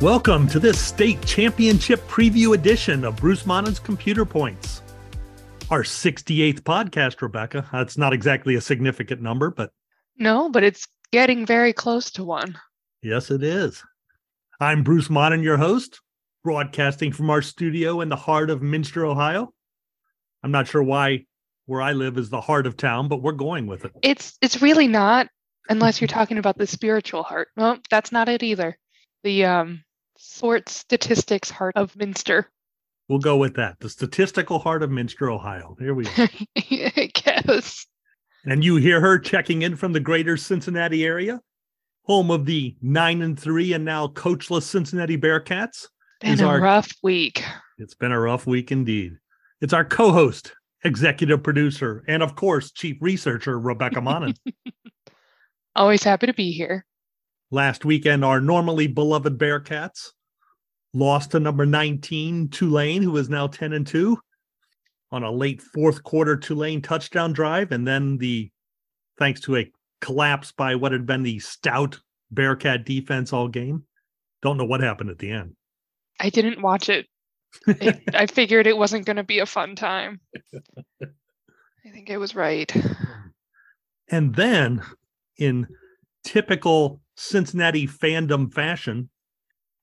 Welcome to this state championship preview edition of Bruce Monnin's Computer Points. Our 68th podcast, Rebecca. That's not exactly a significant number, but No, but it's getting very close to one. yes, it is. I'm Bruce Monnin, your host, broadcasting from our studio in the heart of Minster, Ohio. I'm not sure why where I live is the heart of town, but we're going with it. It's it's really not unless you're talking about the spiritual heart. Well, that's not it either. The um sort statistics heart of Minster. We'll go with that. The statistical heart of Minster, Ohio. Here we go. I guess. And you hear her checking in from the greater Cincinnati area, home of the nine and three and now coachless Cincinnati Bearcats. Been Is a our- rough week. It's been a rough week indeed. It's our co-host, executive producer, and of course, chief researcher Rebecca Monnin. Always happy to be here. Last weekend, our normally beloved Bearcats lost to number 19 Tulane, who is now 10 and 2 on a late fourth quarter Tulane touchdown drive. And then the thanks to a collapse by what had been the stout Bearcat defense all game. Don't know what happened at the end. I didn't watch it. It- I figured it wasn't going to be a fun time. I think I was right. And then, in typical Cincinnati fandom fashion,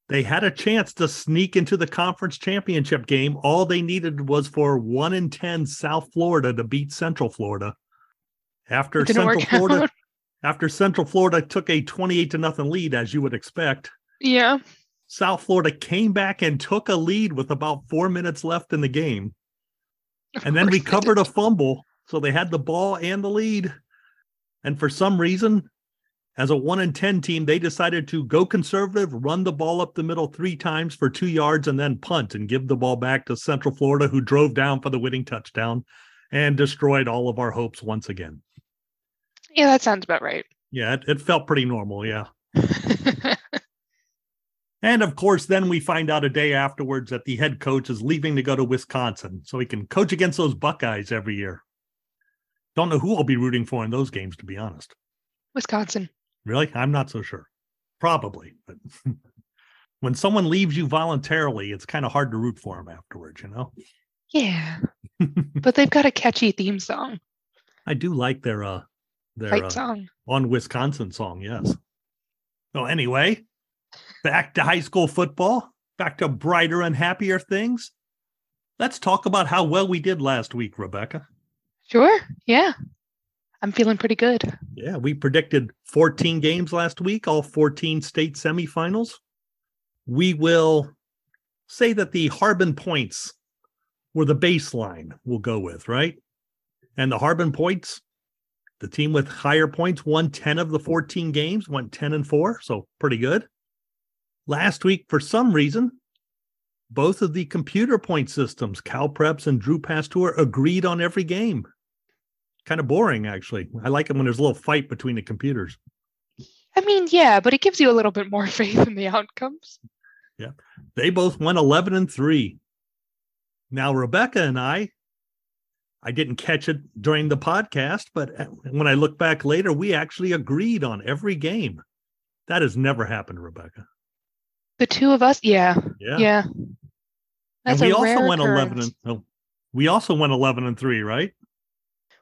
they had a chance to sneak into the conference championship game. All they needed was for one in 10 South Florida to beat Central Florida. After Central Florida, after Central Florida took a 28 to nothing lead, as you would expect, Yeah. South Florida came back and took a lead with about four minutes left in the game of and then recovered a fumble. So they had the ball and the lead. And for some reason, as a one in 10 team, they decided to go conservative, run the ball up the middle three times for two yards, and then punt and give the ball back to Central Florida, who drove down for the winning touchdown and destroyed all of our hopes once again. Yeah, that sounds about right. Yeah, it, it felt pretty normal. Yeah. And of course, then we find out a day afterwards that the head coach is leaving to go to Wisconsin so he can coach against those Buckeyes every year. Don't know who I'll be rooting for in those games, to be honest. Wisconsin. Really? I'm not so sure. Probably. But when someone leaves you voluntarily, it's kind of hard to root for them afterwards, you know? Yeah. but they've got a catchy theme song, I do like their uh their fight uh, song. on Wisconsin song, yes. So anyway, back to high school football, back to brighter and happier things. Let's talk about how well we did last week, Rebecca. Sure. Yeah. I'm feeling pretty good. Yeah, we predicted 14 games last week, all 14 state semifinals. We will say that the Harbin points were the baseline we'll go with, right? And the Harbin points, the team with higher points won 10 of the 14 games, went 10 and 4, so pretty good. Last week, for some reason, both of the computer point systems, Cal Preps and Drew Pasteur, agreed on every game. Kind of boring, actually. I like it when there's a little fight between the computers. I mean, yeah, but it gives you a little bit more faith in the outcomes. Yeah. They both went 11 and 3. Now, Rebecca and I, I didn't catch it during the podcast, but uh, when I look back later, we actually agreed on every game. That has never happened, Rebecca. The two of us, yeah, Yeah. yeah. and we also went 11 and oh, we also went 11 and 3, right?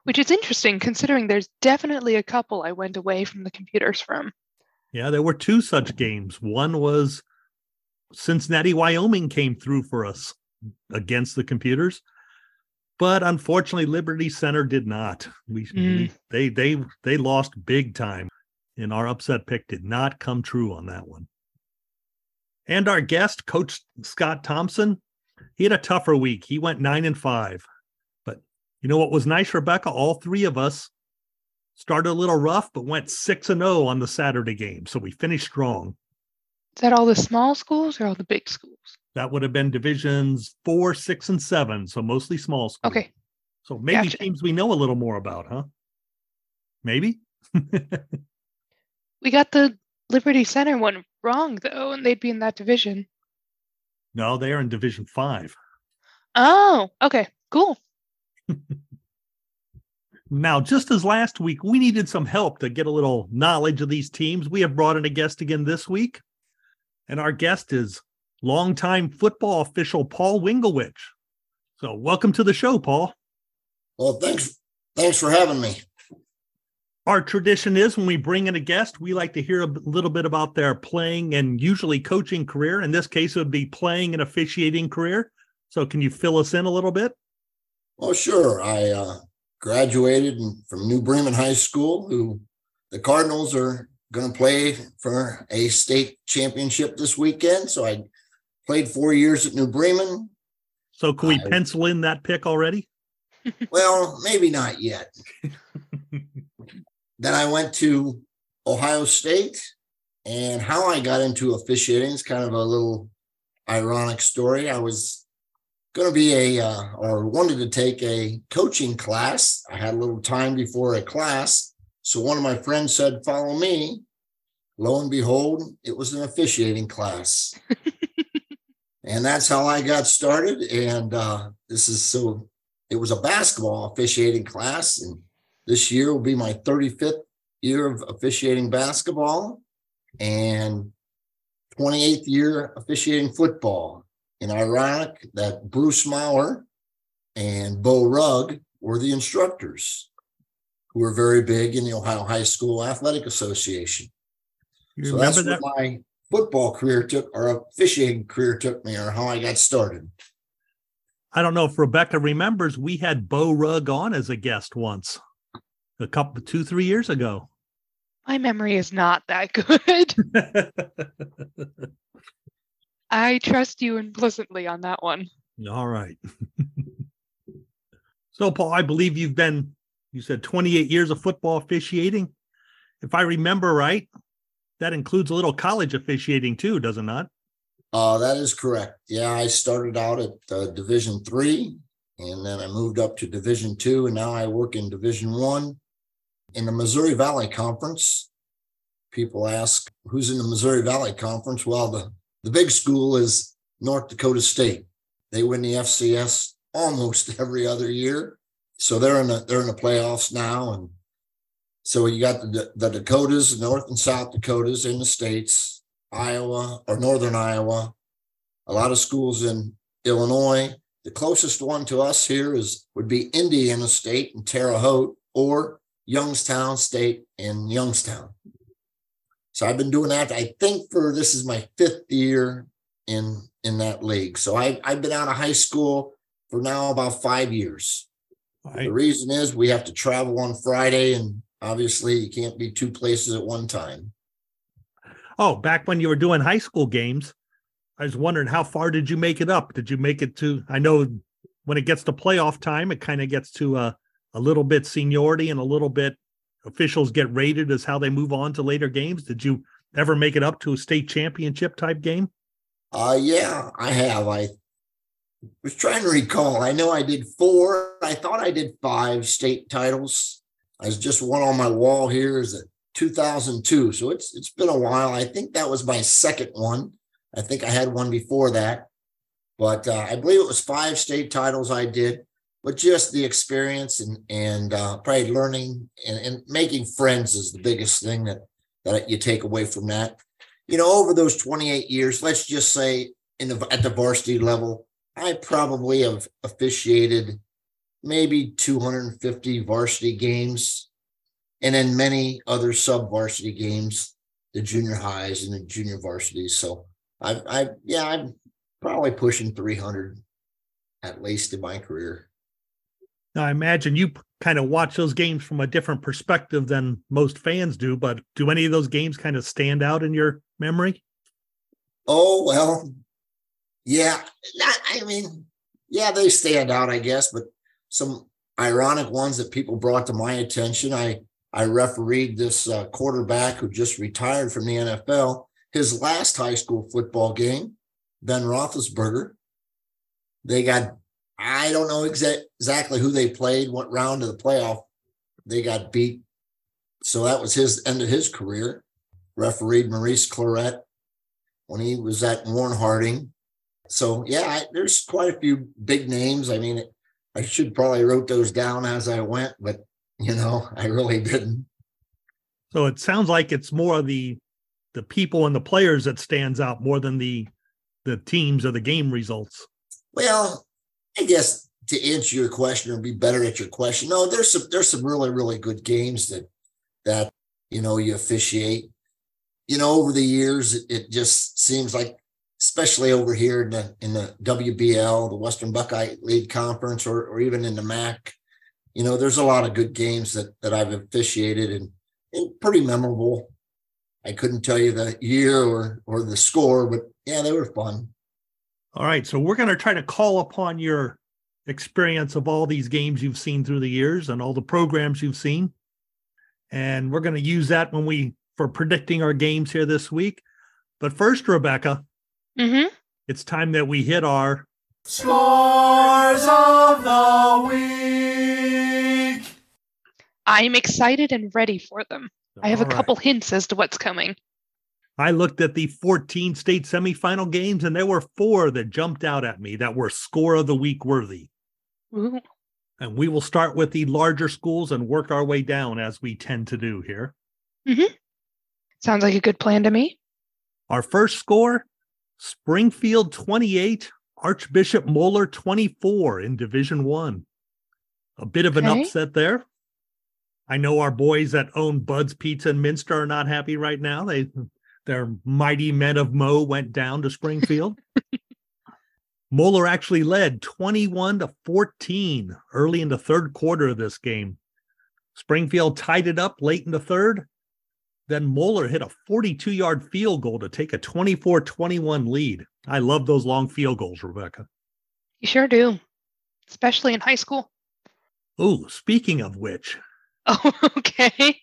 Which is interesting considering there's definitely a couple I went away from the computers from. Yeah, there were two such games. One was Cincinnati, Wyoming came through for us against the computers. But unfortunately, Liberty Center did not. We, we hmm. they they they lost big time. And our upset pick did not come true on that one. And our guest, Coach Scott Thompson, he had a tougher week. He went nine and five. You know what was nice, Rebecca? All three of us started a little rough, but went six and zero on the Saturday game. So we finished strong. Is that all the small schools or all the big schools? That would have been divisions four, six, and seven. So mostly small schools. Okay. So maybe Gotcha. teams we know a little more about, huh? Maybe. We got the Liberty Center one wrong though, and they'd be in that division. no, they are in Division Five. Oh, okay, cool. Now, just as last week, we needed some help to get a little knowledge of these teams. We have brought in a guest again this week. And our guest is longtime football official Paul Wingowich. So, welcome to the show, Paul. Well, thanks. Thanks for having me. Our tradition is when we bring in a guest, we like to hear a little bit about their playing and usually coaching career. In this case, it would be playing and officiating career. So, can you fill us in a little bit? Well, sure. I uh, graduated from New Bremen High School, who the Cardinals are going to play for a state championship this weekend. So I played four years at New Bremen. So can we I, pencil in that pick already? Well, maybe not yet. then I went to Ohio State, and how I got into officiating is kind of a little ironic story. I was going to be a uh, or wanted to take a coaching class. I had a little time before a class, so one of my friends said, "Follow me." Lo and behold, it was an officiating class. and that's how I got started. And uh, this is so, it was a basketball officiating class. And this year will be my 35th year of officiating basketball and 28th year officiating football. And ironic that Bruce Mauer and Beau Rugg were the instructors who were very big in the Ohio High School Athletic Association. You so that's that? my football career took, or officiating career took me, or how I got started. I don't know if Rebecca remembers. We had Beau Rugg on as a guest once, a couple, two, three years ago. My memory is not that good. I trust you implicitly on that one. All right. so, Paul, I believe you've been, you said 28 years of football officiating. If I remember right, that includes a little college officiating too, does it not? Uh, that is correct. Yeah, I started out at uh, Division three, and then I moved up to Division two, and now I work in Division one in the Missouri Valley Conference. People ask who's in the Missouri Valley Conference. Well, the the big school is North Dakota State. They win the FCS almost every other year, so they're in the they're in the playoffs now, and so you got the, the Dakotas, North and South Dakotas in the states, Iowa or Northern Iowa, a lot of schools in Illinois. The closest one to us here is would be Indiana State in Terre Haute or Youngstown State in Youngstown. So I've been doing that. I think for this is my fifth year in in that league. So I I've been out of high school for now about five years. Right. The reason is we have to travel on Friday and obviously you can't be two places at one time. Oh, back when you were doing high school games, I was wondering how far did you make it up? Did you make it to? I know when it gets to playoff time, it kind of gets to a, a little bit seniority and a little bit officials get rated as how they move on to later games. Did you ever make it up to a state championship type game? Uh yeah, I have. I was trying to recall. I know I did four. I thought I did five state titles. I just one on my wall here is a 2002. So it's it's been a while. I think that was my second one. I think I had one before that, but uh, I believe it was five state titles I did. But just the experience and and uh, probably learning and, and making friends is the biggest thing that that you take away from that. You know, over those 28 years, let's just say in the at the varsity level, I probably have officiated maybe 250 varsity games, and then many other sub varsity games, the junior highs and the junior varsities. So I, I, yeah, I'm probably pushing 300 at least in my career. Now, I imagine you kind of watch those games from a different perspective than most fans do, but do any of those games kind of stand out in your memory? Oh, well, yeah. Not, I mean, yeah, they stand out, I guess, but some ironic ones that people brought to my attention. I I refereed this uh, quarterback who just retired from the NFL. His last high school football game, Ben Roethlisberger. They got I don't know exa- exactly who they played, what round of the playoff they got beat. So that was his end of his career. Refereed Maurice Clarett when he was at Warren Harding. So yeah, I, there's quite a few big names. I mean, I should probably wrote those down as I went, but you know, I really didn't. So it sounds like it's more the the people and the players that stands out more than the the teams or the game results. Well, I guess to answer your question or be better at your question, no, there's some there's some really really good games that that you know you officiate. You know, over the years, it, it just seems like, especially over here in the in the WBL, the Western Buckeye League Conference, or or even in the MAC, you know, there's a lot of good games that that I've officiated and, and pretty memorable. I couldn't tell you the year or or the score, but yeah, they were fun. All right, so we're going to try to call upon your experience of all these games you've seen through the years and all the programs you've seen. And we're going to use that when we for predicting our games here this week. But first, Rebecca, Mm-hmm. it's time that we hit our Scores of the week. I'm excited and ready for them. I have All a right. couple hints as to what's coming. I looked at the 14 state semifinal games, and there were four that jumped out at me that were score of the week worthy. Ooh. And we will start with the larger schools and work our way down as we tend to do here. Mm-hmm. Sounds like a good plan to me. Our first score Springfield 28, Archbishop Moeller 24 in Division One. A bit of an Okay. upset there. I know our boys that own Bud's Pizza in Minster are not happy right now. They their mighty men of Mo went down to Springfield. Moeller actually led 21 to 14 early in the third quarter of this game. Springfield tied it up late in the third. Then Moeller hit a 42 yard field goal to take a 24 21 lead. I love those long field goals, Rebecca. You sure do, especially in high school. Oh, speaking of which, Oh, okay.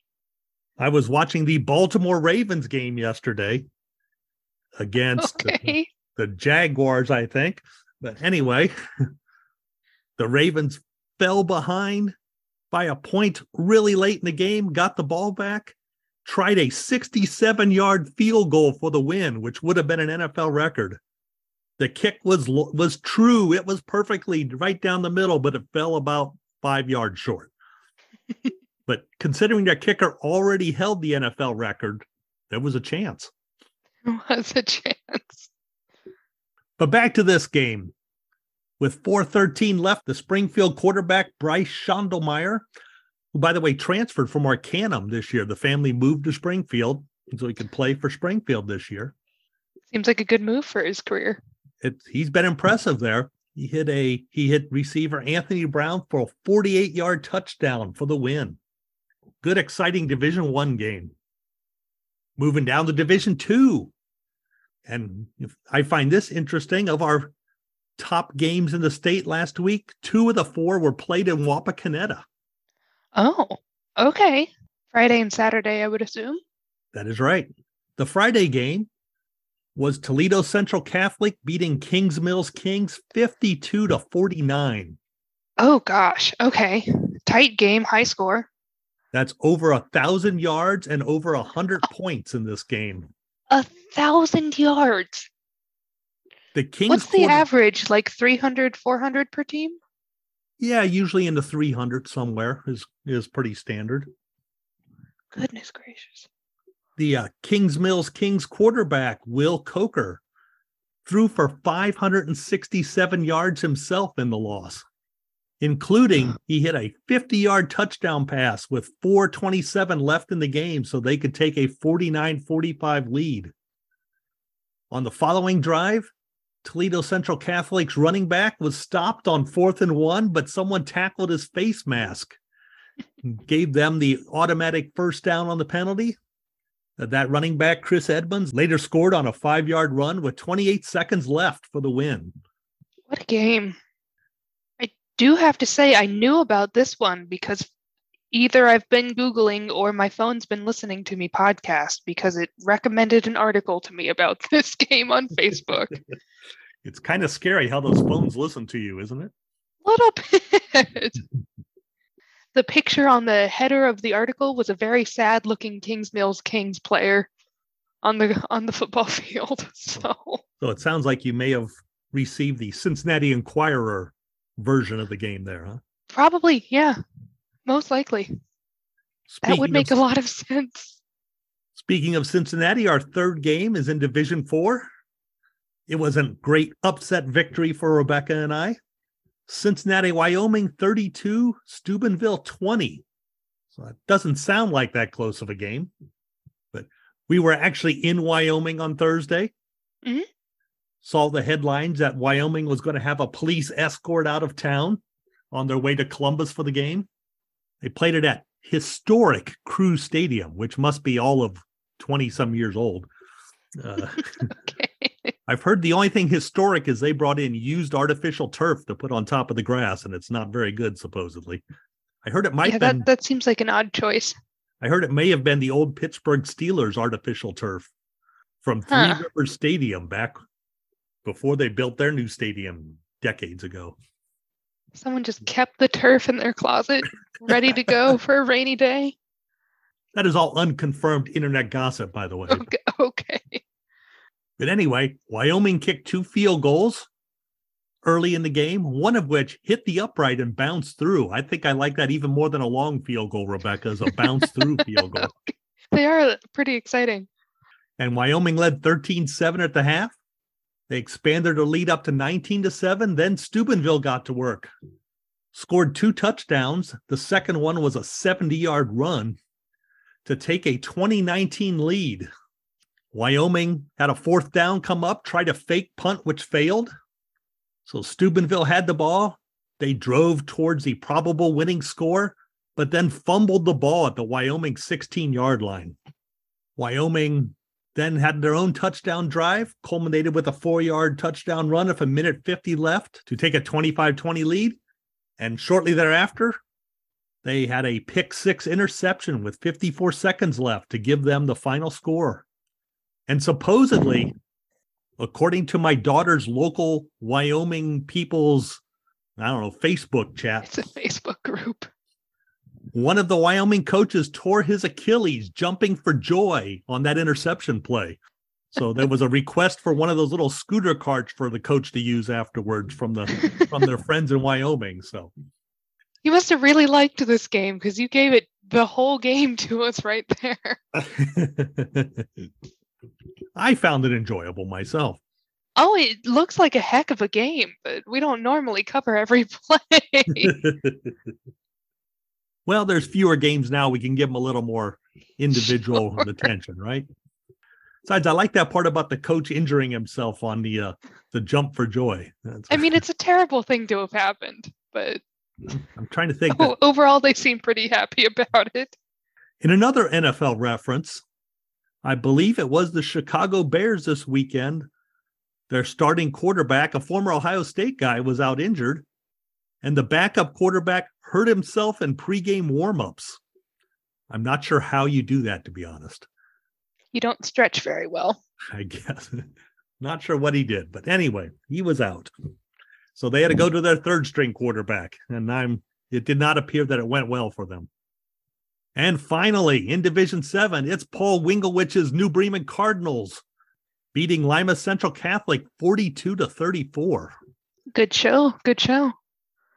I was watching the Baltimore Ravens game yesterday against the- Okay. the Jaguars, I think. But anyway, the Ravens fell behind by a point really late in the game, got the ball back, tried a 67 yard field goal for the win, which would have been an NFL record. The kick was was true. It was perfectly right down the middle, but it fell about five yards short. but considering that kicker already held the NFL record, there was a chance. There was a chance. But back to this game. With 413 left, the Springfield quarterback Bryce Schondelmeyer, who by the way transferred from Arcanum this year, the family moved to Springfield so he could play for Springfield this year. Seems like a good move for his career. It, he's been impressive there. He hit a he hit receiver Anthony Brown for a 48 yard touchdown for the win. Good, exciting Division One game. Moving down to Division Two, and if I find this interesting. Of our top games in the state last week, two of the four were played in Wapakoneta. Oh, okay. Friday and Saturday, I would assume. That is right. The Friday game was Toledo Central Catholic beating Kings Mills Kings 52 to 49. Oh gosh. Okay. Tight game, high score. That's over a thousand yards and over a hundred points in this game. A thousand yards. The Kings What's the quarter- average? Like 300, 400 per team? Yeah, usually in the 300 somewhere is is pretty standard. Goodness gracious. The uh, Kings Mills Kings quarterback Will Coker threw for 567 yards himself in the loss, including he hit a 50-yard touchdown pass with 427 left in the game so they could take a 49-45 lead. On the following drive, Toledo Central Catholic's running back was stopped on fourth and one, but someone tackled his face mask, gave them the automatic first down on the penalty. Uh, That running back, Chris Edmonds, later scored on a five yard run with 28 seconds left for the win. What a game. I do have to say, I knew about this one because either I've been Googling or my phone's been listening to me podcast because it recommended an article to me about this game on Facebook. It's kind of scary how those phones listen to you, isn't it? A little bit. the picture on the header of the article was a very sad looking Kings Mills Kings player on the on the football field. So So it sounds like you may have received the Cincinnati Enquirer version of the game there, huh? probably, yeah. Most likely. That would make of, a lot of sense. Speaking of Cincinnati, our third game is in Division Four. It was a great upset victory for Rebecca and I. Cincinnati, Wyoming 32, Steubenville 20. So it doesn't sound like that close of a game, but we were actually in Wyoming on Thursday. Mhm. Saw the headlines that Wyoming was going to have a police escort out of town on their way to Columbus for the game. They played it at historic Crew Stadium, which must be all of 20 some years old. Uh, Okay. I've heard the only thing historic is they brought in used artificial turf to put on top of the grass, and it's not very good, supposedly. I heard it might yeah, have been that, that seems like an odd choice. I heard it may have been the old Pittsburgh Steelers artificial turf from Three Huh. Rivers Stadium back before they built their new stadium decades ago. Someone just kept the turf in their closet, ready to go for a rainy day. That is all unconfirmed internet gossip, by the way. Okay. okay. But anyway, Wyoming kicked two field goals early in the game, one of which hit the upright and bounced through. I think I like that even more than a long field goal, Rebecca, is a bounce through field goal. They are pretty exciting. And Wyoming led 13 7 at the half. They expanded their lead up to 19 to 7. Then Steubenville got to work, scored two touchdowns. The second one was a 70 yard run to take a 2019 lead. Wyoming had a fourth down come up, tried a fake punt, which failed. So Steubenville had the ball. They drove towards the probable winning score, but then fumbled the ball at the Wyoming 16 yard line. Wyoming then had their own touchdown drive, culminated with a four yard touchdown run of a minute 50 left to take a 25 20 lead. And shortly thereafter, they had a pick six interception with 54 seconds left to give them the final score. And supposedly, according to my daughter's local Wyoming people's, I don't know, Facebook chat, It's a Facebook group. One of the Wyoming coaches tore his Achilles jumping for joy on that interception play. So there was a request for one of those little scooter carts for the coach to use afterwards from the from their friends in Wyoming. So You must have really liked this game because you gave it the whole game to us right there. I found it enjoyable myself. Oh, it looks like a heck of a game, but we don't normally cover every play. Well, there's fewer games now. We can give them a little more individual Sure. attention, right? Besides, I like that part about the coach injuring himself on the uh, the jump for joy. That's- I mean, it's a terrible thing to have happened, but I'm trying to think. that- overall, they seem pretty happy about it. In another NFL reference, I believe it was the Chicago Bears this weekend. Their starting quarterback, a former Ohio State guy, was out injured, and the backup quarterback hurt himself in pregame warmups. I'm not sure how you do that, to be honest. You don't stretch very well. I guess. Not sure what he did, but anyway, he was out. So they had to go to their third string quarterback, and I'm it did not appear that it went well for them. And finally, in Division 7, it's Paul Winglewich's New Bremen Cardinals beating Lima Central Catholic 42 to 34. Good show. Good show.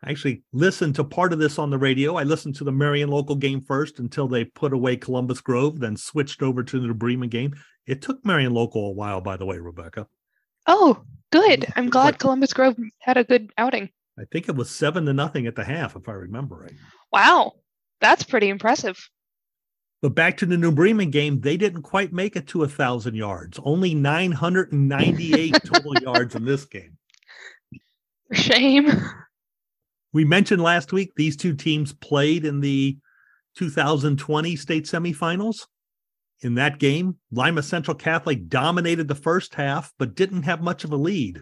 I actually listened to part of this on the radio. I listened to the Marion local game first until they put away Columbus Grove, then switched over to the new Bremen game. It took Marion local a while, by the way, Rebecca. Oh, good. I'm glad like- Columbus Grove had a good outing. I think it was seven to nothing at the half, if I remember right. Wow. That's pretty impressive. But back to the New Bremen game, they didn't quite make it to a thousand yards. Only 998 total yards in this game. For shame. We mentioned last week these two teams played in the 2020 state semifinals. In that game, Lima Central Catholic dominated the first half, but didn't have much of a lead.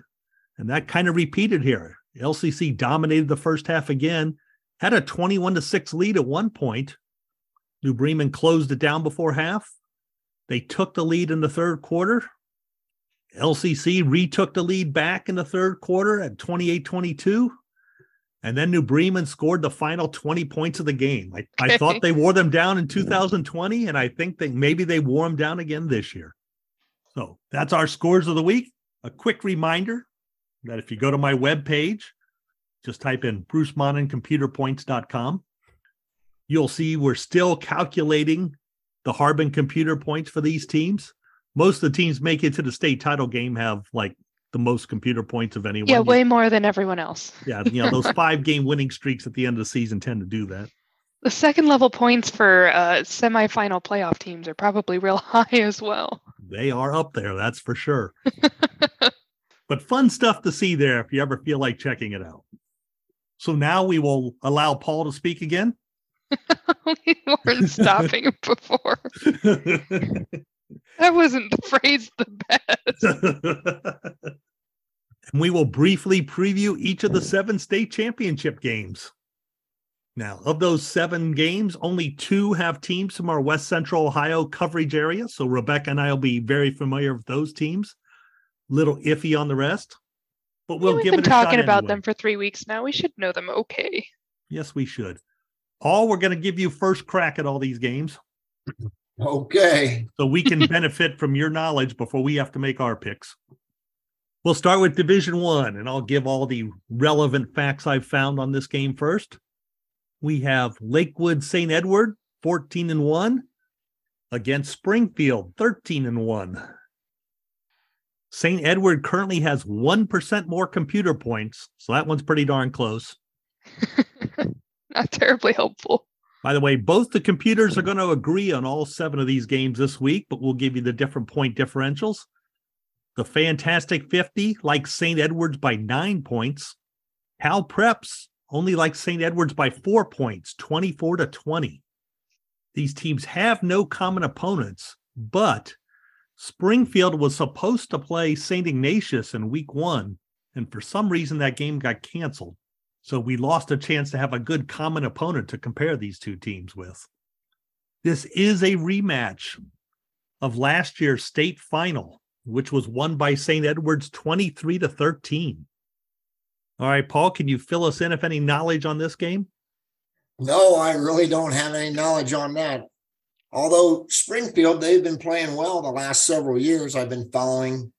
And that kind of repeated here. LCC dominated the first half again, had a 21 to 6 lead at one point. New Bremen closed it down before half. They took the lead in the third quarter. LCC retook the lead back in the third quarter at 28 22. And then New Bremen scored the final 20 points of the game. I, I thought they wore them down in mm. 2020, and I think that maybe they wore them down again this year. So that's our scores of the week. A quick reminder that if you go to my webpage, just type in brucemonninComputerPoints.com, you'll see we're still calculating the Harbin computer points for these teams. Most of the teams make it to the state title game have like the most computer points of anyone. Yeah, way more than everyone else. Yeah, you know, those five game winning streaks at the end of the season tend to do that. The second level points for uh, semifinal playoff teams are probably real high as well. They are up there, that's for sure. but fun stuff to see there if you ever feel like checking it out. So now we will allow Paul to speak again. we weren't stopping before. That wasn't the phrase the best. and we will briefly preview each of the seven state championship games. Now, of those seven games, only two have teams from our West Central Ohio coverage area. So Rebecca and I will be very familiar with those teams. Little iffy on the rest, but we'll yeah, give been it a talking about anyway. them for three weeks now. We should know them okay. Yes, we should. All we're going to give you first crack at all these games Okay. so we can benefit from your knowledge before we have to make our picks. We'll start with Division One, and I'll give all the relevant facts I've found on this game first. We have Lakewood St. Edward 14 and 1 against Springfield 13 and 1. St. Edward currently has 1% more computer points, so that one's pretty darn close. Not terribly helpful. By the way, both the computers are going to agree on all seven of these games this week, but we'll give you the different point differentials. The Fantastic 50 like St. Edwards by nine points. Cal Preps only like St. Edwards by four points, 24 to 20. These teams have no common opponents, but Springfield was supposed to play St. Ignatius in week one, and for some reason that game got canceled. So we lost a chance to have a good common opponent to compare these two teams with. This is a rematch of last year's state final, which was won by St. Edwards 23 to 13. All right, Paul, can you fill us in if any knowledge on this game? No, I really don't have any knowledge on that. Although Springfield, they've been playing well the last several years. I've been following.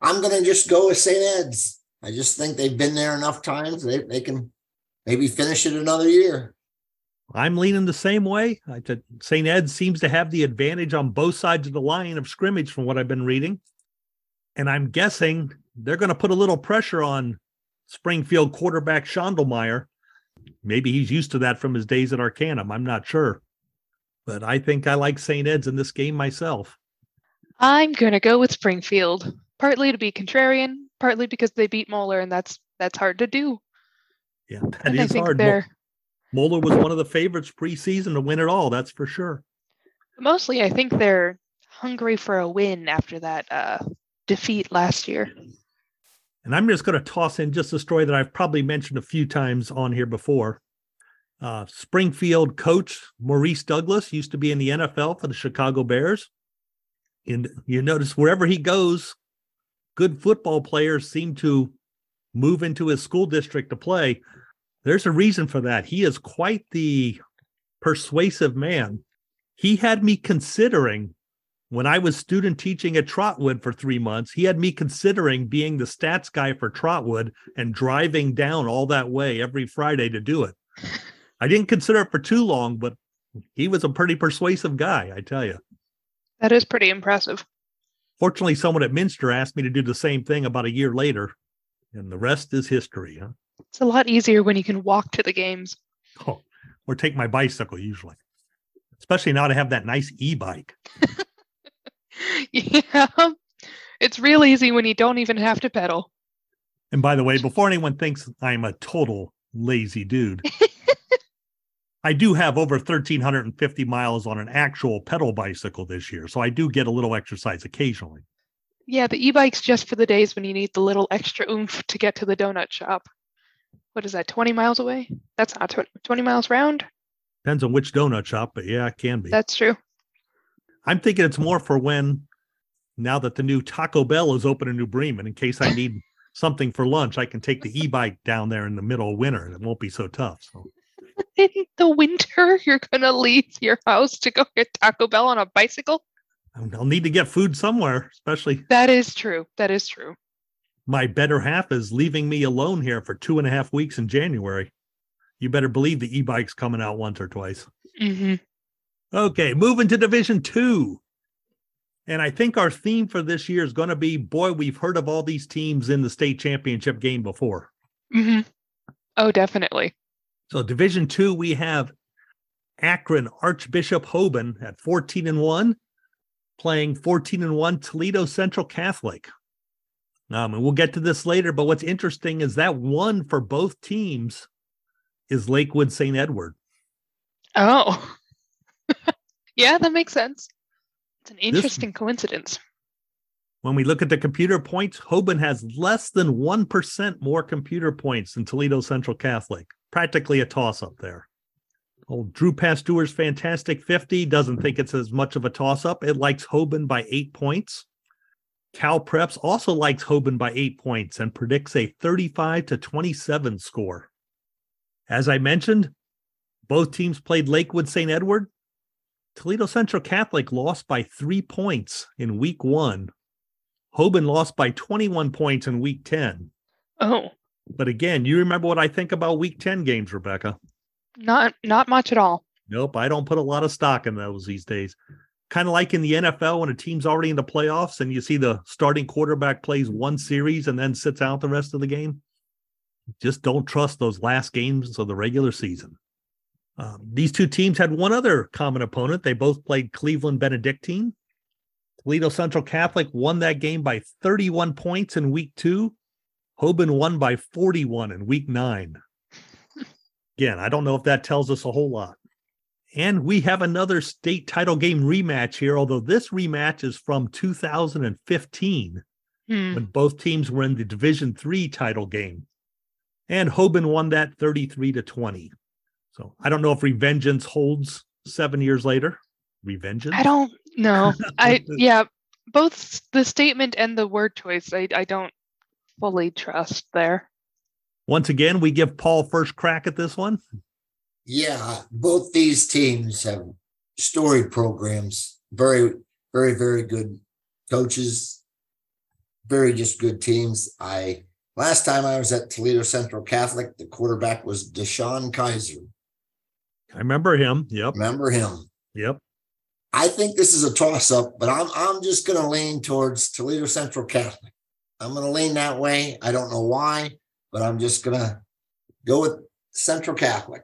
I'm going to just go with St. Ed's. I just think they've been there enough times. They, they can maybe finish it another year. I'm leaning the same way. I said St. Ed seems to have the advantage on both sides of the line of scrimmage from what I've been reading. And I'm guessing they're going to put a little pressure on Springfield quarterback Schondelmeyer. Maybe he's used to that from his days at Arcanum. I'm not sure. But I think I like St. Ed's in this game myself. I'm gonna go with Springfield, partly to be contrarian, partly because they beat Moeller, and that's that's hard to do. Yeah, that and is hard. They're Moeller was one of the favorites preseason to win it all. That's for sure. mostly. I think they're hungry for a win after that uh, defeat last year. And I'm just going to toss in just a story that I've probably mentioned a few times on here before. Uh, Springfield coach Maurice Douglas used to be in the NFL for the Chicago Bears. And you notice wherever he goes, good football players seem to move into his school district to play. There's a reason for that. He is quite the persuasive man. He had me considering when I was student teaching at Trotwood for three months, he had me considering being the stats guy for Trotwood and driving down all that way every Friday to do it. I didn't consider it for too long, but he was a pretty persuasive guy, I tell you. That is pretty impressive. Fortunately, someone at Minster asked me to do the same thing about a year later, and the rest is history. Huh? It's a lot easier when you can walk to the games. Oh, or take my bicycle usually, especially now to have that nice e-bike. yeah, it's real easy when you don't even have to pedal. And by the way, before anyone thinks I'm a total lazy dude, I do have over 1,350 miles on an actual pedal bicycle this year. So I do get a little exercise occasionally. Yeah, the e-bike's just for the days when you need the little extra oomph to get to the donut shop. What is that, 20 miles away? That's not 20, 20 miles round? Depends on which donut shop, but yeah, it can be. That's true. I'm thinking it's more for when, now that the new Taco Bell is open in New Bremen, in case I need something for lunch, I can take the e bike down there in the middle of winter and it won't be so tough. So In the winter, you're going to leave your house to go get Taco Bell on a bicycle? I'll need to get food somewhere, especially That is true. That is true. my better half is leaving me alone here for two and a half weeks in January. You better believe the e bike's coming out once or twice. hmm Okay, moving to Division Two. And I think our theme for this year is going to be boy, we've heard of all these teams in the state championship game before. hmm Oh, definitely. So, Division Two, we have Akron Archbishop Hoban at 14 and 1, playing 14 and 1 Toledo Central Catholic. Um, and we'll get to this later, but what's interesting is that one for both teams is Lakewood St. Edward. Oh. yeah, that makes sense. It's an interesting coincidence. When we look at the computer points, Hoban has less than 1% more computer points than Toledo Central Catholic. Practically a toss up there. Old Drew Pasteur's Fantastic 50 doesn't think it's as much of a toss up. It likes Hoban by eight points. Cal Preps also likes Hoban by eight points and predicts a 35 to 27 score. As I mentioned, both teams played Lakewood St. Edward. Toledo Central Catholic lost by three points in week one. Hoban lost by 21 points in week 10. Oh, But again, you remember what I think about week 10 games, Rebecca? not not much at all. Nope, I don't put a lot of stock in those these days. Kind of like in the NFL when a team's already in the playoffs and you see the starting quarterback plays one series and then sits out the rest of the game. Just don't trust those last games of the regular season. Um, these two teams had one other common opponent. They both played Cleveland Benedictine. Toledo Central Catholic won that game by 31 points in week two. Hoban won by 41 in week nine. Again, I don't know if that tells us a whole lot. And we have another state title game rematch here, although this rematch is from 2015 Hmm. when both teams were in the Division Three title game. And Hoban won that 33 to 20. So I don't know if Revengeance holds seven years later. Revengeance? I don't know. I yeah, both the statement and the word choice I I don't fully trust there. Once again, we give Paul first crack at this one. Yeah, both these teams have story programs. Very, very, very good coaches. Very just good teams. I last time I was at Toledo Central Catholic, the quarterback was DeShone Kizer. I remember him. Yep. Remember him? Yep. I think this is a toss up, but I'm I'm just going to lean towards Toledo Central Catholic. I'm going to lean that way. I don't know why, but I'm just going to go with Central Catholic.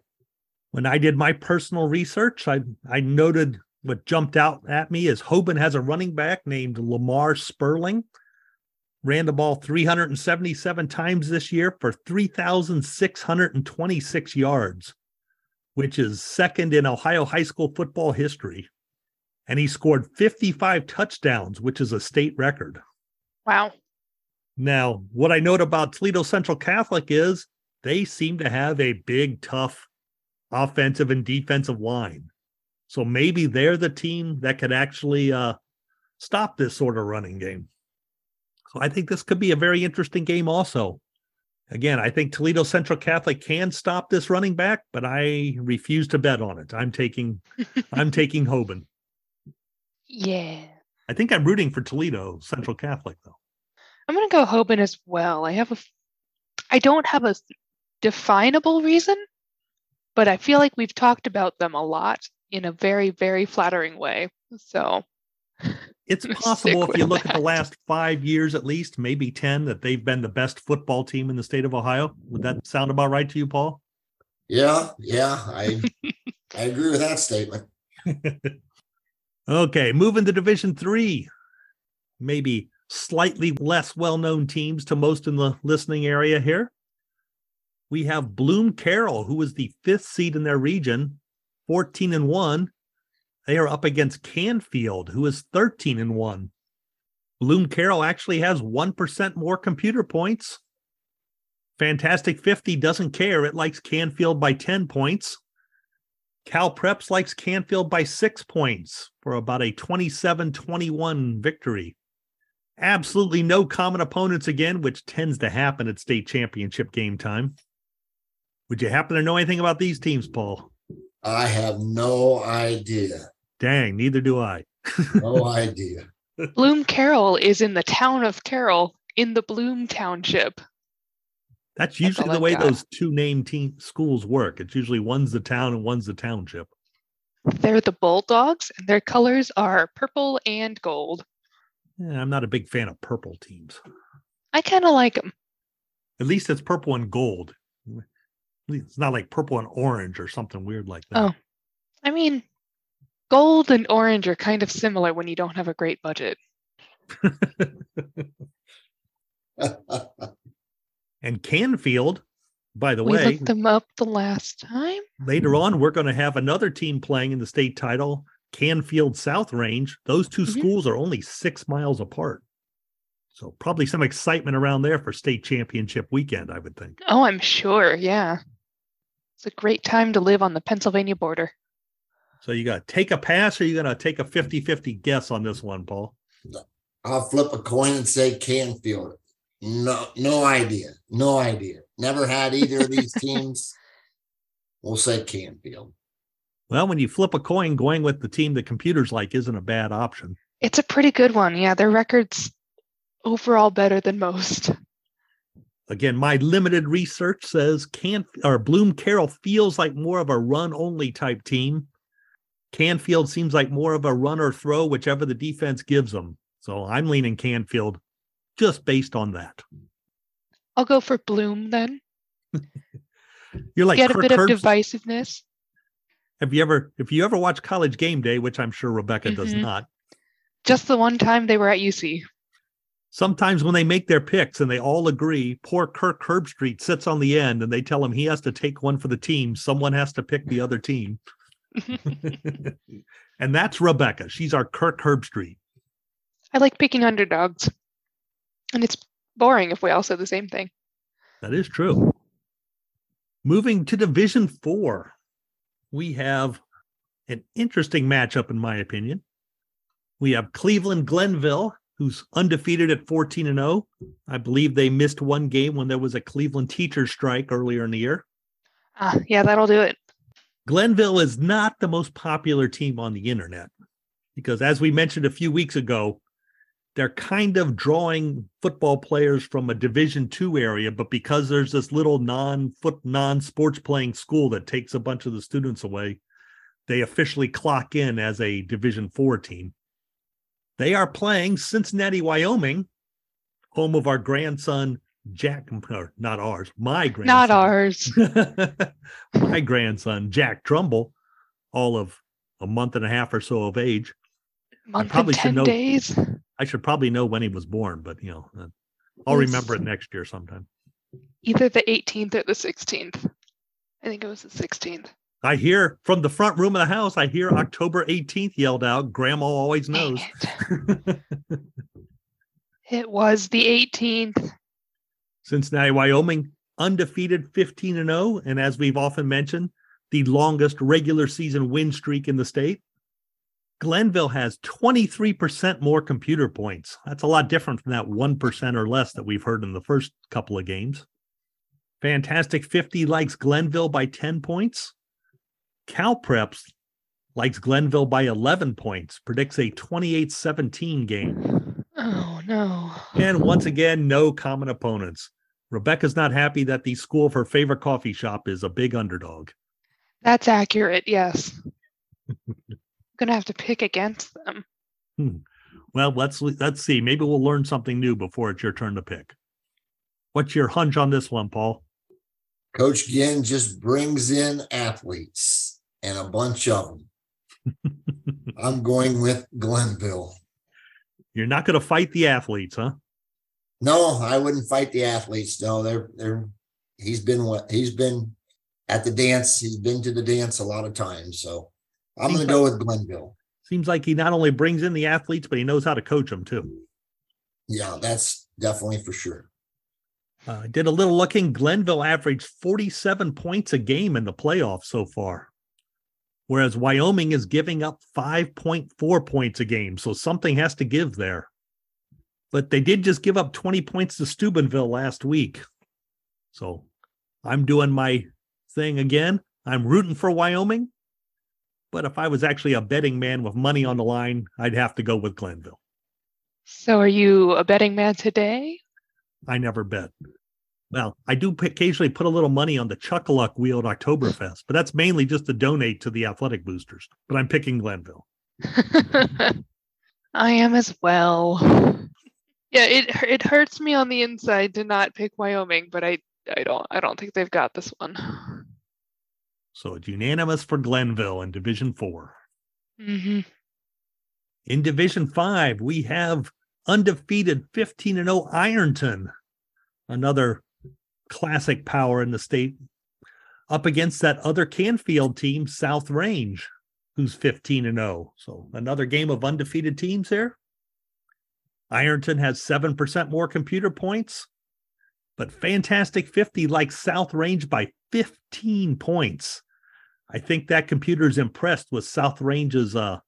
When I did my personal research, I I noted what jumped out at me is Hoban has a running back named Lamar Sterling. Ran the ball 377 times this year for 3,626 yards, which is second in Ohio high school football history. And he scored 55 touchdowns, which is a state record. Wow. Now, what I note about Toledo Central Catholic is they seem to have a big, tough offensive and defensive line. So maybe they're the team that could actually uh, stop this sort of running game. So I think this could be a very interesting game, also. Again, I think Toledo Central Catholic can stop this running back, but I refuse to bet on it. I'm taking, I'm taking Hoban. Yeah. I think I'm rooting for Toledo Central Catholic, though. I'm gonna go Hoban as well. I have a I don't have a definable reason, but I feel like we've talked about them a lot in a very, very flattering way. So It's possible if you look at the last five years, at least, maybe 10, that they've been the best football team in the state of Ohio. Would that sound about right to you, Paul? Yeah, yeah, I I agree with that statement. Okay, moving to Division Three. Maybe slightly less well-known teams to most in the listening area here. We have Bloom Carroll, who is the fifth seed in their region, 14 and 1. They are up against Canfield, who is 13 and 1. Bloom Carroll actually has 1% more computer points. Fantastic 50 doesn't care. It likes Canfield by 10 points. Cal Preps likes Canfield by six points for about a 27 21 victory. Absolutely no common opponents again, which tends to happen at state championship game time. Would you happen to know anything about these teams, Paul? I have no idea. Dang, neither do I. No idea. Bloom Carroll is in the town of Carroll in the Bloom Township. That's all usually the way got. those two name team schools work. It's usually one's the town and one's the township. They're the Bulldogs, and their colors are purple and gold. Yeah, I'm not a big fan of purple teams. I kind of like them. At least it's purple and gold. It's not like purple and orange or something weird like that. Oh. I mean, gold and orange are kind of similar when you don't have a great budget. and Canfield, by the we way, looked them up the last time. later on we're going to have another team playing in the state title, Canfield South Range. Those 2 Mhm. schools are only six miles apart. So probably some excitement around there for state championship weekend, I would think. Oh, I'm sure. Yeah. It's a great time to live on the Pennsylvania border. So you got to take a pass or you going to take a 50 50 guess on this one, Paul? I'll flip a coin and say Canfield. No, no idea. No idea. Never had either of these teams. We'll say Canfield. Well, when you flip a coin, going with the team the computers like isn't a bad option. It's a pretty good one. Yeah, their record's overall better than most. Again, my limited research says can or Bloom Carroll feels like more of a run only type team. Canfield seems like more of a run or throw, whichever the defense gives them. So I'm leaning Canfield just based on that. I'll go for Bloom then. You're like Get a Kirk bit of divisiveness. Have you ever if you ever watch college game day, which I'm sure Rebecca does Mhm. not, Just the one time they were at UC. sometimes when they make their picks and they all agree, poor Kirk Herbstreit sits on the end and they tell him he has to take one for the team. Someone has to pick the other team. and that's Rebecca. She's our Kirk Herbstreit. I like picking underdogs. And it's boring if we all say the same thing. That is true. Moving to Division Four, we have an interesting matchup, in my opinion. We have Cleveland Glenville, who's undefeated at 14 and 0. I believe they missed one game when there was a Cleveland teacher strike earlier in the year. Ah, yeah, that'll do it. Glenville is not the most popular team on the internet because, as we mentioned a few weeks ago, they're kind of drawing football players from a Division two area, but because there's this little non-foot, non-sports playing school that takes a bunch of the students away, they officially clock in as a Division four team. They are playing Cincinnati, Wyoming, home of our grandson Jack, or not ours, my grandson. Not ours. my grandson Jack Trumbull, all of a month and a half or so of age. Month probably and should 10 know- days. I should probably know when he was born, but you know, uh, I'll remember it next year sometime. Either the 18th or the 16th. I think it was the 16th. I hear from the front room of the house, I hear October 18th yelled out. Grandma always knows. it. It was the 18th. Cincinnati, Wyoming, undefeated 15 and 0. And as we've often mentioned, the longest regular season win streak in the state. Glenville has 23% more computer points. That's a lot different from that 1% or less that we've heard in the first couple of games. Fantastic 50 likes Glenville by 10 points. Cal Preps likes Glenville by 11 points, predicts a 28 17 game. Oh, no. And once again, no common opponents. Rebecca's not happy that the school of her favorite coffee shop is a big underdog. That's accurate. Yes. Gonna have to pick against them. Hmm. Well, let's let's see. Maybe we'll learn something new before it's your turn to pick. What's your hunch on this one, Paul? Coach Ginn just brings in athletes and a bunch of them. I'm going with Glenville. You're not going to fight the athletes, huh? No, I wouldn't fight the athletes. No, they're they're he's been what he's been at the dance. He's been to the dance a lot of times. So I'm gonna go with Glenville. Seems like he not only brings in the athletes, but he knows how to coach them too. Yeah, that's definitely for sure. Uh, I did a little looking. Glenville averaged 47 points a game in the playoffs so far, whereas Wyoming is giving up 5.4 points a game. So something has to give there. But they did just give up 20 points to Steubenville last week. So I'm doing my thing again. I'm rooting for Wyoming. But if I was actually a betting man with money on the line, I'd have to go with Glenville. So, are you a betting man today? I never bet. Well, I do occasionally put a little money on the Chuckaluck Wheel at Oktoberfest, but that's mainly just to donate to the athletic boosters. But I'm picking Glenville. I am as well. Yeah, it it hurts me on the inside to not pick Wyoming, but I I don't I don't think they've got this one. So it's unanimous for Glenville in Division Four. hmm In Division Five, we have undefeated 15 and 0 Ironton, another classic power in the state, up against that other Canfield team, South Range, who's 15 and 0. So another game of undefeated teams here. Ironton has 7% more computer points, but Fantastic 50 likes South Range by 15 points. I think that computer is impressed with South Range's uh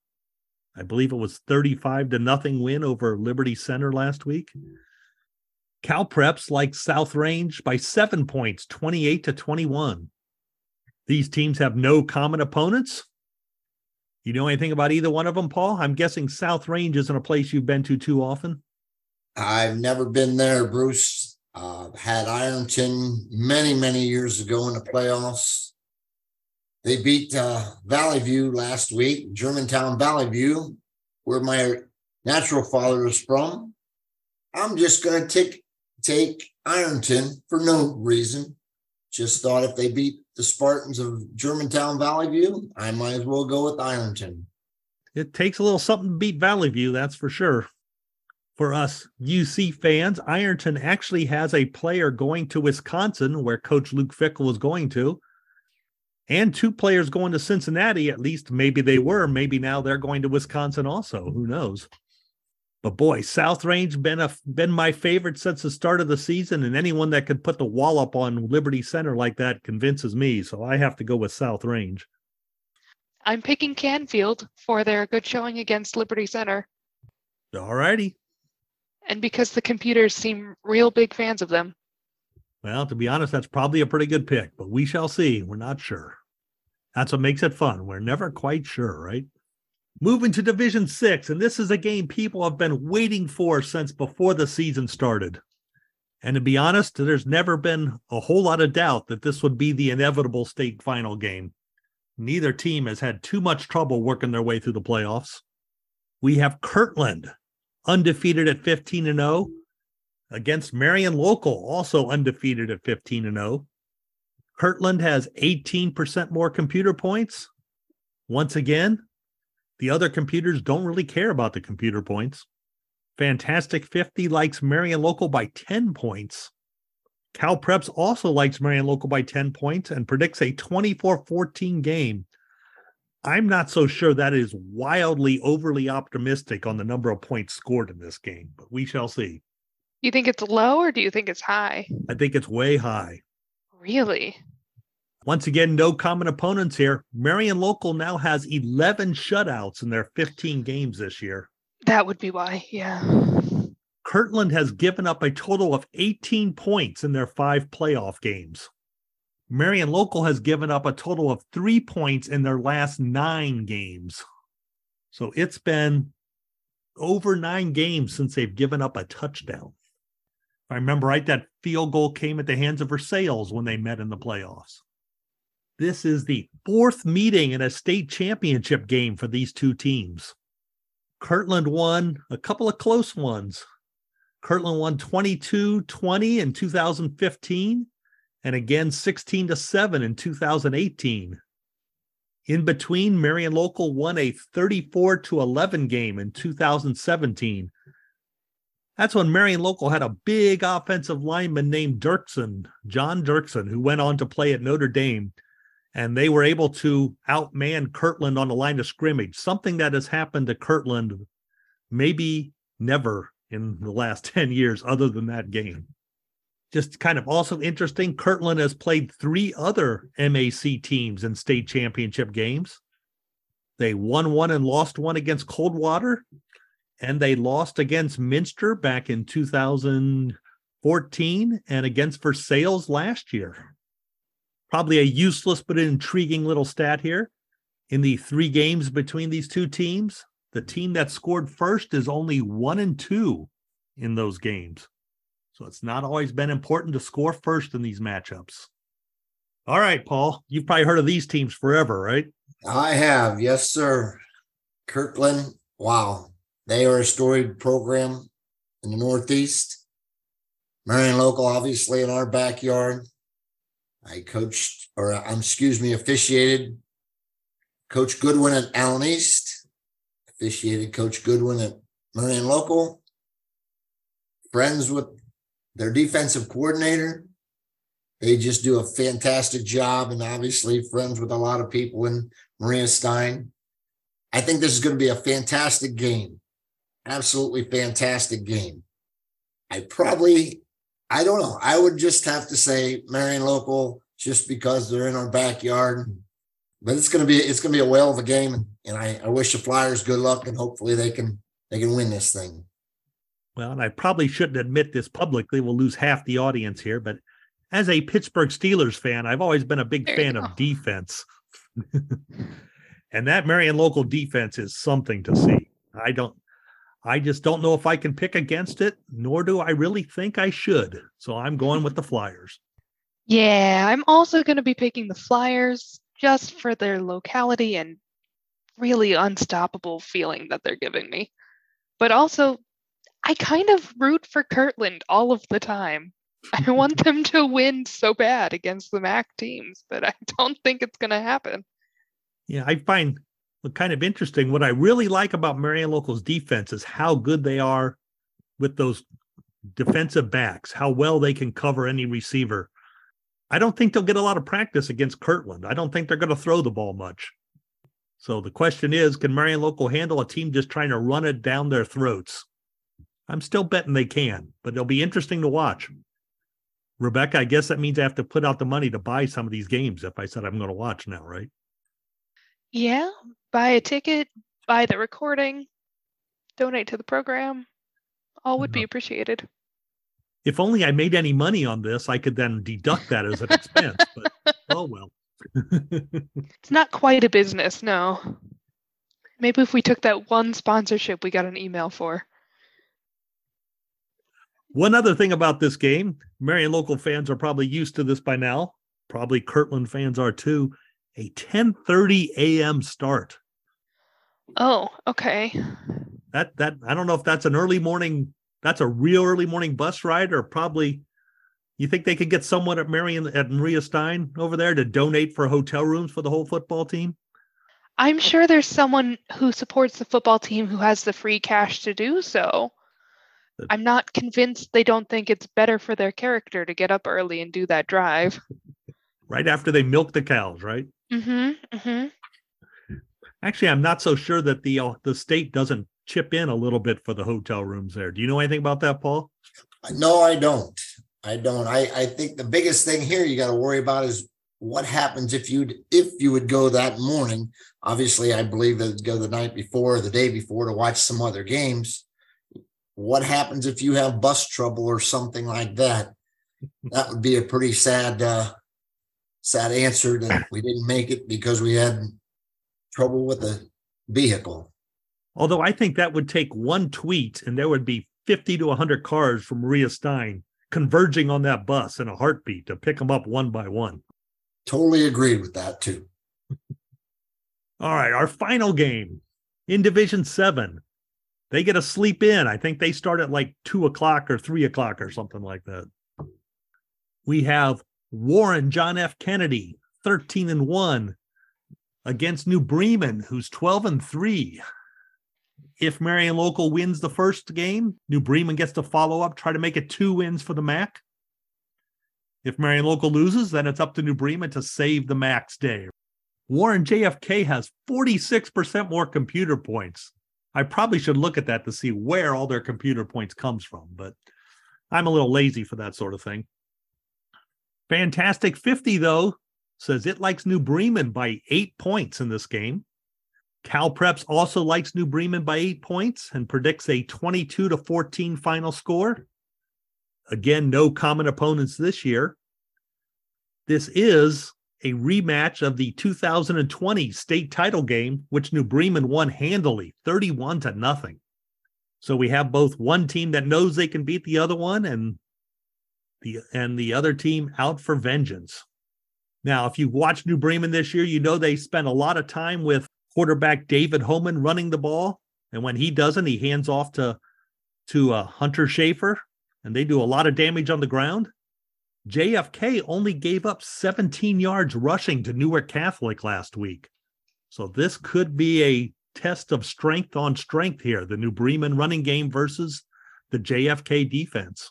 I believe it was 35 to nothing win over Liberty Center last week. Cal Preps like South Range by seven points, 28 to 21. These teams have no common opponents. You know anything about either one of them, Paul? I'm guessing South Range isn't a place you've been to too often. I've never been there, Bruce. Uh, had Ironton many, many years ago in the playoffs. They beat uh, Valley View last week, Germantown Valley View, where my natural father is from. I'm just going to take take Ironton for no reason. Just thought if they beat the Spartans of Germantown Valley View, I might as well go with Ironton. It takes a little something to beat Valley View, that's for sure. For us UC fans, Ironton actually has a player going to Wisconsin, where Coach Luke Fickell was going to, and two players going to Cincinnati. At least maybe they were. Maybe now they're going to Wisconsin also. Who knows? But boy, South Range been a been my favorite since the start of the season, and anyone that could put the wallop on Liberty Center like that convinces me. So I have to go with South Range. I'm picking Canfield for their good showing against Liberty Center, All righty. and because the computers seem real big fans of them. Well, to be honest, that's probably a pretty good pick, but we shall see. We're not sure. That's what makes it fun. We're never quite sure, right? Moving to Division Six, and this is a game people have been waiting for since before the season started. And to be honest, there's never been a whole lot of doubt that this would be the inevitable state final game. Neither team has had too much trouble working their way through the playoffs. We have Kirtland undefeated at 15 and 0 against Marion Local, also undefeated at 15 and 0. Kirtland has 18% more computer points. Once again, the other computers don't really care about the computer points. Fantastic 50 likes Marion Local by 10 points. Cal Preps also likes Marion Local by 10 points and predicts a 24 14 game. I'm not so sure that is wildly overly optimistic on the number of points scored in this game, but we shall see. You think it's low or do you think it's high? I think it's way high. Really? Once again, no common opponents here. Marion Local now has 11 shutouts in their 15 games this year. That would be why. Yeah. Kirtland has given up a total of 18 points in their five playoff games. Marion Local has given up a total of three points in their last nine games. So it's been over nine games since they've given up a touchdown. If I remember right, that field goal came at the hands of Versailles when they met in the playoffs. This is the fourth meeting in a state championship game for these two teams. Kirtland won a couple of close ones. Kirtland won 22 20 in 2015 and again 16 to 7 in 2018. In between, Marion Local won a 34 to 11 game in 2017. That's when Marion Local had a big offensive lineman named Dirksen, John Dirksen, who went on to play at Notre Dame. And they were able to outman Kirtland on the line of scrimmage, something that has happened to Kirtland maybe never in the last 10 years, other than that game. Just kind of also interesting, Kirtland has played three other MAC teams in state championship games. They won one and lost one against Coldwater, and they lost against Minster back in 2014 and against Versailles last year. Probably a useless but intriguing little stat here. In the three games between these two teams, the team that scored first is only one and two in those games. So it's not always been important to score first in these matchups. All right, Paul, you've probably heard of these teams forever, right? I have, yes, sir. Kirtland, wow. They are a storied program in the Northeast. Marion Local, obviously, in our backyard. I coached, or um, excuse me, officiated Coach Goodwin at Allen East, officiated Coach Goodwin at Marion Local. Friends with their defensive coordinator. They just do a fantastic job, and obviously, friends with a lot of people in Maria Stein. I think this is going to be a fantastic game. Absolutely fantastic game. I probably, I don't know. I would just have to say Marion local just because they're in our backyard. But it's going to be it's going to be a whale of a game, and, and I, I wish the Flyers good luck, and hopefully they can they can win this thing. Well, and I probably shouldn't admit this publicly. We'll lose half the audience here, but as a Pittsburgh Steelers fan, I've always been a big There fan of defense. and that Marion local defense is something to see. I don't I just don't know if I can pick against it, nor do I really think I should. So I'm going with the Flyers. Yeah, I'm also going to be picking the Flyers just for their locality and really unstoppable feeling that they're giving me. But also, I kind of root for Kirtland all of the time. I want them to win so bad against the MAC teams, but I don't think it's going to happen. Yeah, I find kind of interesting. What I really like about Marion Local's defense is how good they are with those defensive backs, how well they can cover any receiver. I don't think they'll get a lot of practice against Kirtland. I don't think they're going to throw the ball much. So the question is, can Marion Local handle a team just trying to run it down their throats? I'm still betting they can, but it'll be interesting to watch. Rebecca, I guess that means I have to put out the money to buy some of these games if I said I'm going to watch now, right? Yeah, buy a ticket, buy the recording, donate to the program. All would be uh-huh. appreciated. if only I made any money on this, I could then deduct that as an expense. But oh well. It's not quite a business, no. Maybe if we took that one sponsorship we got an email for. One other thing about this game, Marion local fans are probably used to this by now. Probably Kirtland fans are too. A 10:30 a.m. start. Oh, okay. That that I don't know if that's an early morning. That's a real early morning bus ride, or probably. You think they could get someone at Marion at Maria Stein over there to donate for hotel rooms for the whole football team? I'm sure there's someone who supports the football team who has the free cash to do so. I'm not convinced they don't think it's better for their character to get up early and do that drive. Right after they milk the cows, right? Mm-hmm. Mm-hmm. Actually, I'm not so sure that the uh, the state doesn't chip in a little bit for the hotel rooms there. Do you know anything about that, Paul? No, I don't. I don't. I, I think the biggest thing here you got to worry about is what happens if you if you would go that morning. Obviously, I believe that it'd go the night before or the day before to watch some other games. What happens if you have bus trouble or something like that? That would be a pretty sad uh sad answer that we didn't make it because we had trouble with the vehicle. Although I think that would take one tweet and there would be 50 to 100 cars from Maria Stein converging on that bus in a heartbeat to pick them up one by one. Totally agreed with that too. All right, our final game in Division Seven. They get a sleep in. I think they start at like two o'clock or three o'clock or something like that. We have Warren John F. Kennedy, 13 and 1, against New Bremen, who's 12 and 3. If Marion Local wins the first game, New Bremen gets to follow up, try to make it two wins for the MAC. If Marion Local loses, then it's up to New Bremen to save the MAC's day. Warren JFK has 46% more computer points. I probably should look at that to see where all their computer points comes from, but I'm a little lazy for that sort of thing. Fantastic 50 though says it likes New Bremen by 8 points in this game. Cal Preps also likes New Bremen by 8 points and predicts a 22 to 14 final score. Again, no common opponents this year. This is a rematch of the 2020 state title game, which New Bremen won handily, 31 to nothing. So we have both one team that knows they can beat the other one, and the and the other team out for vengeance. Now, if you watch New Bremen this year, you know they spent a lot of time with quarterback David Homan running the ball, and when he doesn't, he hands off to to uh, Hunter Schaefer, and they do a lot of damage on the ground. JFK only gave up 17 yards rushing to Newark Catholic last week. So this could be a test of strength on strength here the New Bremen running game versus the JFK defense.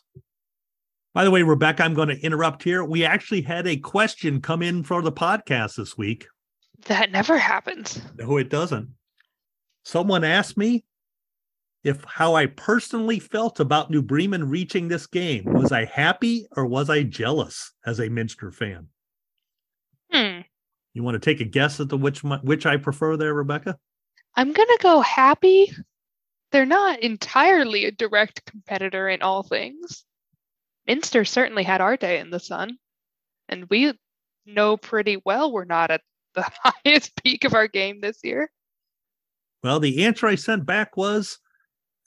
By the way, Rebecca, I'm going to interrupt here. We actually had a question come in for the podcast this week. That never happens. No, it doesn't. Someone asked me if how I personally felt about New Bremen reaching this game. Was I happy or was I jealous as a Minster fan? Hmm. You want to take a guess at the which which I prefer there, Rebecca? I'm gonna go happy. They're not entirely a direct competitor in all things. Minster certainly had our day in the sun, and we know pretty well we're not at the highest peak of our game this year. Well, the answer I sent back was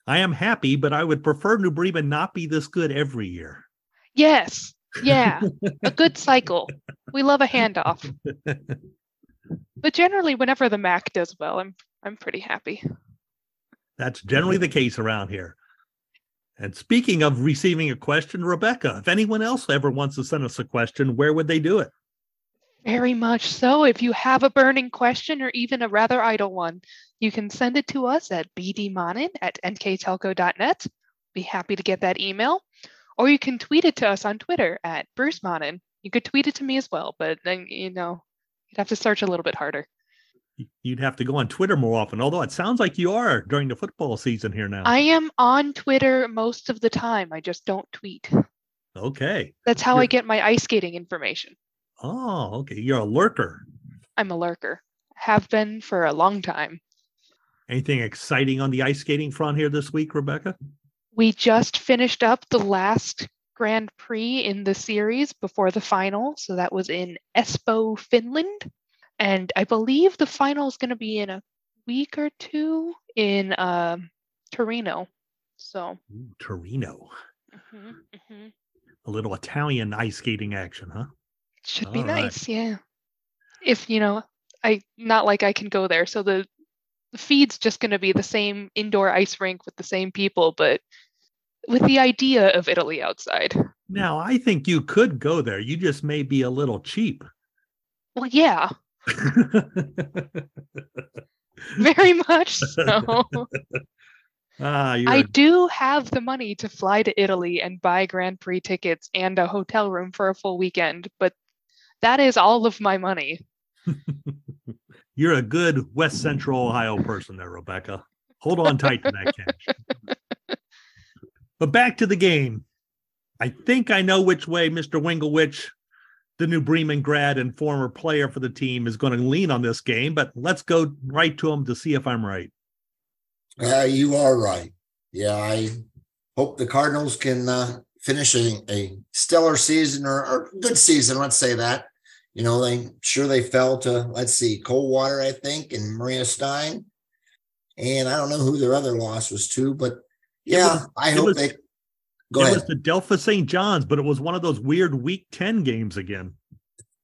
I am happy, but I would prefer New Bremen not be this good every year. Yes. Yeah. a good cycle. We love a handoff. But generally whenever the MAC does well, I'm I'm pretty happy. That's generally the case around here. And speaking of receiving a question, Rebecca, if anyone else ever wants to send us a question, where would they do it? Very much so. If you have a burning question or even a rather idle one, you can send it to us at bdmonnin at nktelco.net. Be happy to get that email. Or you can tweet it to us on Twitter at Bruce Monnin. You could tweet it to me as well, but then, you know, you'd have to search a little bit harder. You'd have to go on Twitter more often, although it sounds like you are during the football season here now. I am on Twitter most of the time. I just don't tweet. Okay. That's how You're- I get my ice skating information. Oh, okay. You're a lurker. I'm a lurker. Have been for a long time. Anything exciting on the ice skating front here this week, Rebecca? We just finished up the last Grand Prix in the series before the final. So that was in Espoo, Finland. And I believe the final is going to be in a week or two in um Torino. So Ooh, Torino. mhm, mhm. A little Italian ice skating action, huh? should be All right. nice. Yeah. If, you know, I not like I can go there. So the, the feed's just going to be the same indoor ice rink with the same people, but with the idea of Italy outside. Now, I think you could go there. You just may be a little cheap. Well, yeah, very much so. ah, I a- do have the money to fly to Italy and buy Grand Prix tickets and a hotel room for a full weekend, but that is all of my money. you're a good West Central Ohio person there, Rebecca. Hold on tight to that cash. but back to the game. I think I know which way Mr. Winglewich, the new Bremen grad and former player for the team, is going to lean on this game. But let's go right to him to see if I'm right. Uh, you are right. Yeah, I hope the Cardinals can uh, finish a, a stellar season or, or good season. Let's say that. You know, they sure they fell to let's see, Coldwater, I think, and Maria Stein, and I don't know who their other loss was to, but yeah, was- I hope was- they go it ahead. was the Delphos St. John's, but it was one of those weird Week Ten games again.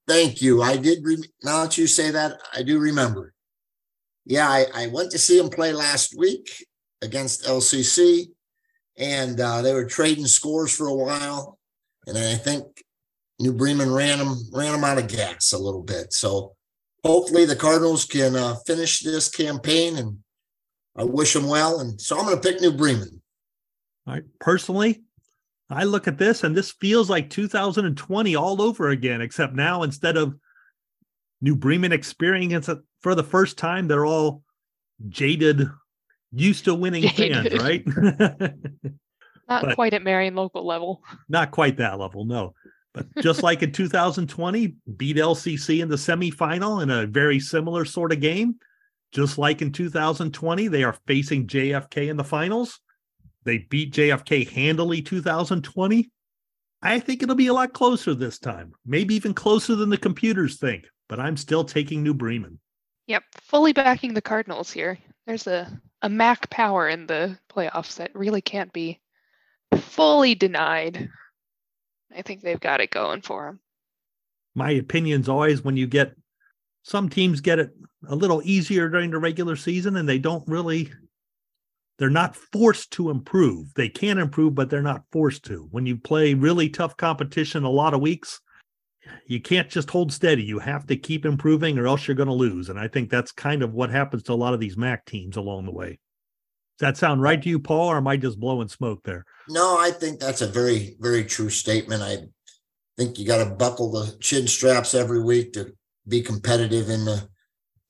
Thank you. I did. Re- now that you say that, I do remember. Yeah, I, I went to see them play last week against LCC, and uh, they were trading scores for a while, and I think New Bremen ran them ran them out of gas a little bit. So hopefully the Cardinals can uh, finish this campaign, and I wish them well. And so I'm going to pick New Bremen. All right. Personally, I look at this and this feels like 2020 all over again, except now instead of New Bremen experience for the first time, they're all jaded, used to winning fans, right? Not But- quite at Marion local level. Not quite that level, no. But just like in 2020, beat LCC in the semifinal in a very similar sort of game. Just like in 2020, they are facing JFK in the finals. They beat JFK handily 2020. I think it'll be a lot closer this time, maybe even closer than the computers think, but I'm still taking New Bremen. Yep, fully backing the Cardinals here. There's a, a MAC power in the playoffs that really can't be fully denied. I think they've got it going for them. My opinion's always when you get some teams get it a little easier during the regular season and they don't really they're not forced to improve. They can improve, but they're not forced to. When you play really tough competition a lot of weeks, you can't just hold steady. You have to keep improving or else you're going to lose. And I think that's kind of what happens to a lot of these MAC teams along the way. Does that sound right to you, Paul, or am I just blowing smoke there? No, I think that's a very, very true statement. I think you got to buckle the chin straps every week to be competitive in the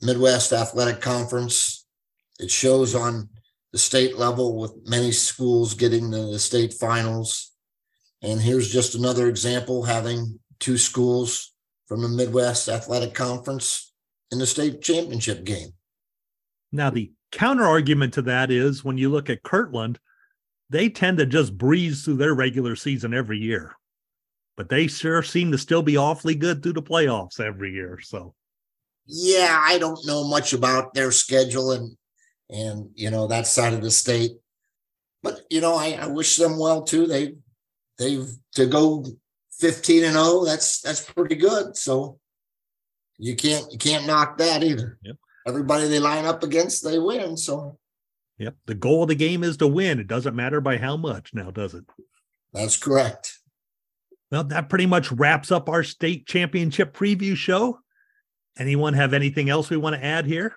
Midwest Athletic Conference. It shows on the state level with many schools getting to the state finals. And here's just another example having two schools from the Midwest Athletic Conference in the state championship game. Now, the counter argument to that is when you look at Kirtland, they tend to just breeze through their regular season every year, but they sure seem to still be awfully good through the playoffs every year. So, yeah, I don't know much about their schedule and and you know that side of the state, but you know I, I wish them well too. They they've to go 15 and 0 that's that's pretty good. So you can't you can't knock that either. Yep. everybody they line up against they win so. Yep. The goal of the game is to win. It doesn't matter by how much now does it? That's correct. Well that pretty much wraps up our state championship preview show. Anyone have anything else we want to add here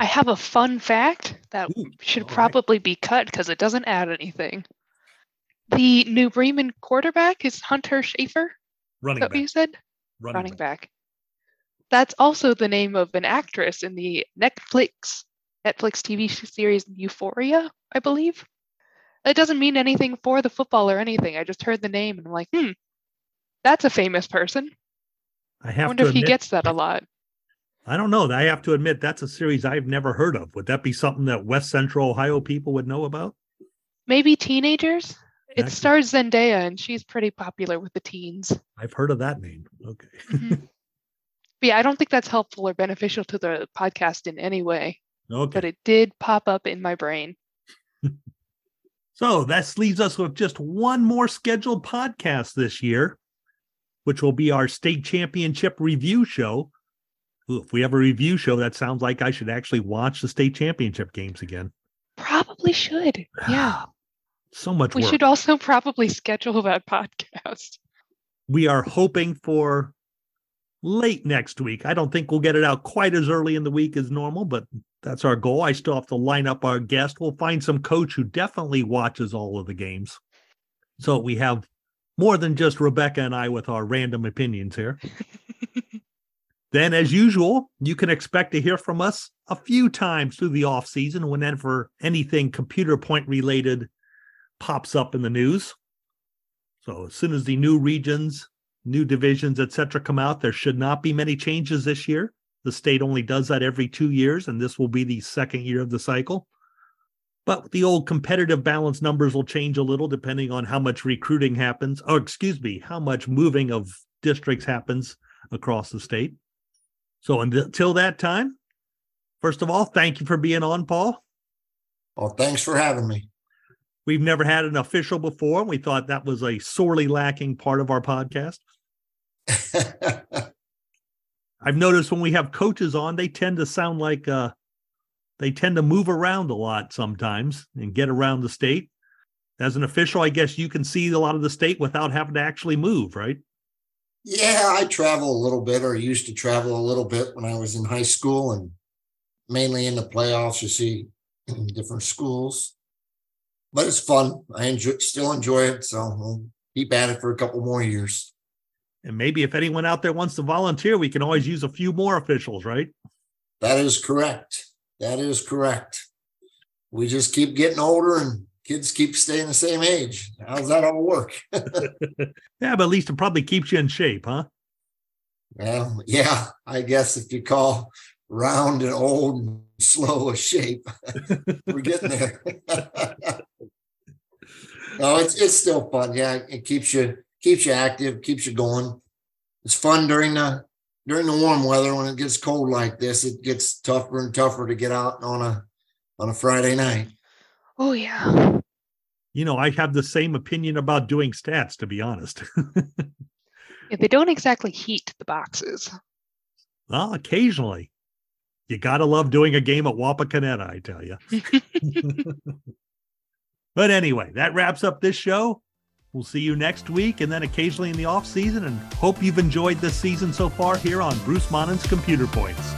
i have a fun fact that Ooh, should probably right. be cut because it doesn't add anything the New Bremen quarterback is Hunter Schaefer. Running back. you said? Running, Running back. back. That's also the name of an actress in the Netflix Netflix TV series Euphoria, I believe. It doesn't mean anything for the football or anything. I just heard the name and I'm like, hmm, that's a famous person. I have I wonder if admit, he gets that a lot. I don't know. I have to admit that's a series I've never heard of. Would that be something that West Central Ohio people would know about? Maybe teenagers. It stars Zendaya, and she's pretty popular with the teens. I've heard of that name. Okay. mm-hmm. yeah, I don't think that's helpful or beneficial to the podcast in any way. Okay. But it did pop up in my brain. so that leaves us with just one more scheduled podcast this year, which will be our state championship review show. If we have a review show, that sounds like I should actually watch the state championship games again. Probably should. Yeah. so much we work. should also probably schedule that podcast we are hoping for late next week i don't think we'll get it out quite as early in the week as normal but that's our goal i still have to line up our guest we'll find some coach who definitely watches all of the games so we have more than just rebecca and i with our random opinions here then as usual you can expect to hear from us a few times through the off season whenever anything computer point related pops up in the news. So as soon as the new regions, new divisions, etc., come out, there should not be many changes this year. The state only does that every two years, and this will be the second year of the cycle. But the old competitive balance numbers will change a little depending on how much recruiting happens, or excuse me, how much moving of districts happens across the state. So until that time, first of all, thank you for being on, Paul. Well, thanks for having me. We've never had an official before. And we thought that was a sorely lacking part of our podcast. I've noticed when we have coaches on, they tend to sound like uh, they tend to move around a lot sometimes and get around the state. As an official, I guess you can see a lot of the state without having to actually move, right? Yeah, I travel a little bit or used to travel a little bit when I was in high school and mainly in the playoffs. You see different schools but it's fun. I enjoy, still enjoy it. So we'll keep at it for a couple more years. And maybe if anyone out there wants to volunteer, we can always use a few more officials, right? That is correct. That is correct. We just keep getting older and kids keep staying the same age. How's that all work? yeah, but at least it probably keeps you in shape, huh? Well, yeah, I guess if you call round and old and slow a shape, we're getting there. no, it's it's still fun. Yeah, it keeps you keeps you active, keeps you going. It's fun during the during the warm weather. When it gets cold like this, it gets tougher and tougher to get out on a on a Friday night. Oh yeah. You know, I have the same opinion about doing stats, to be honest. Yeah, they don't exactly heat the boxes. well, occasionally. You got to love doing a game at Wapakoneta, I tell you. but anyway, that wraps up this show. We'll see you next week and then occasionally in the off season. And hope you've enjoyed this season so far here on Bruce Monnin's Computer Points.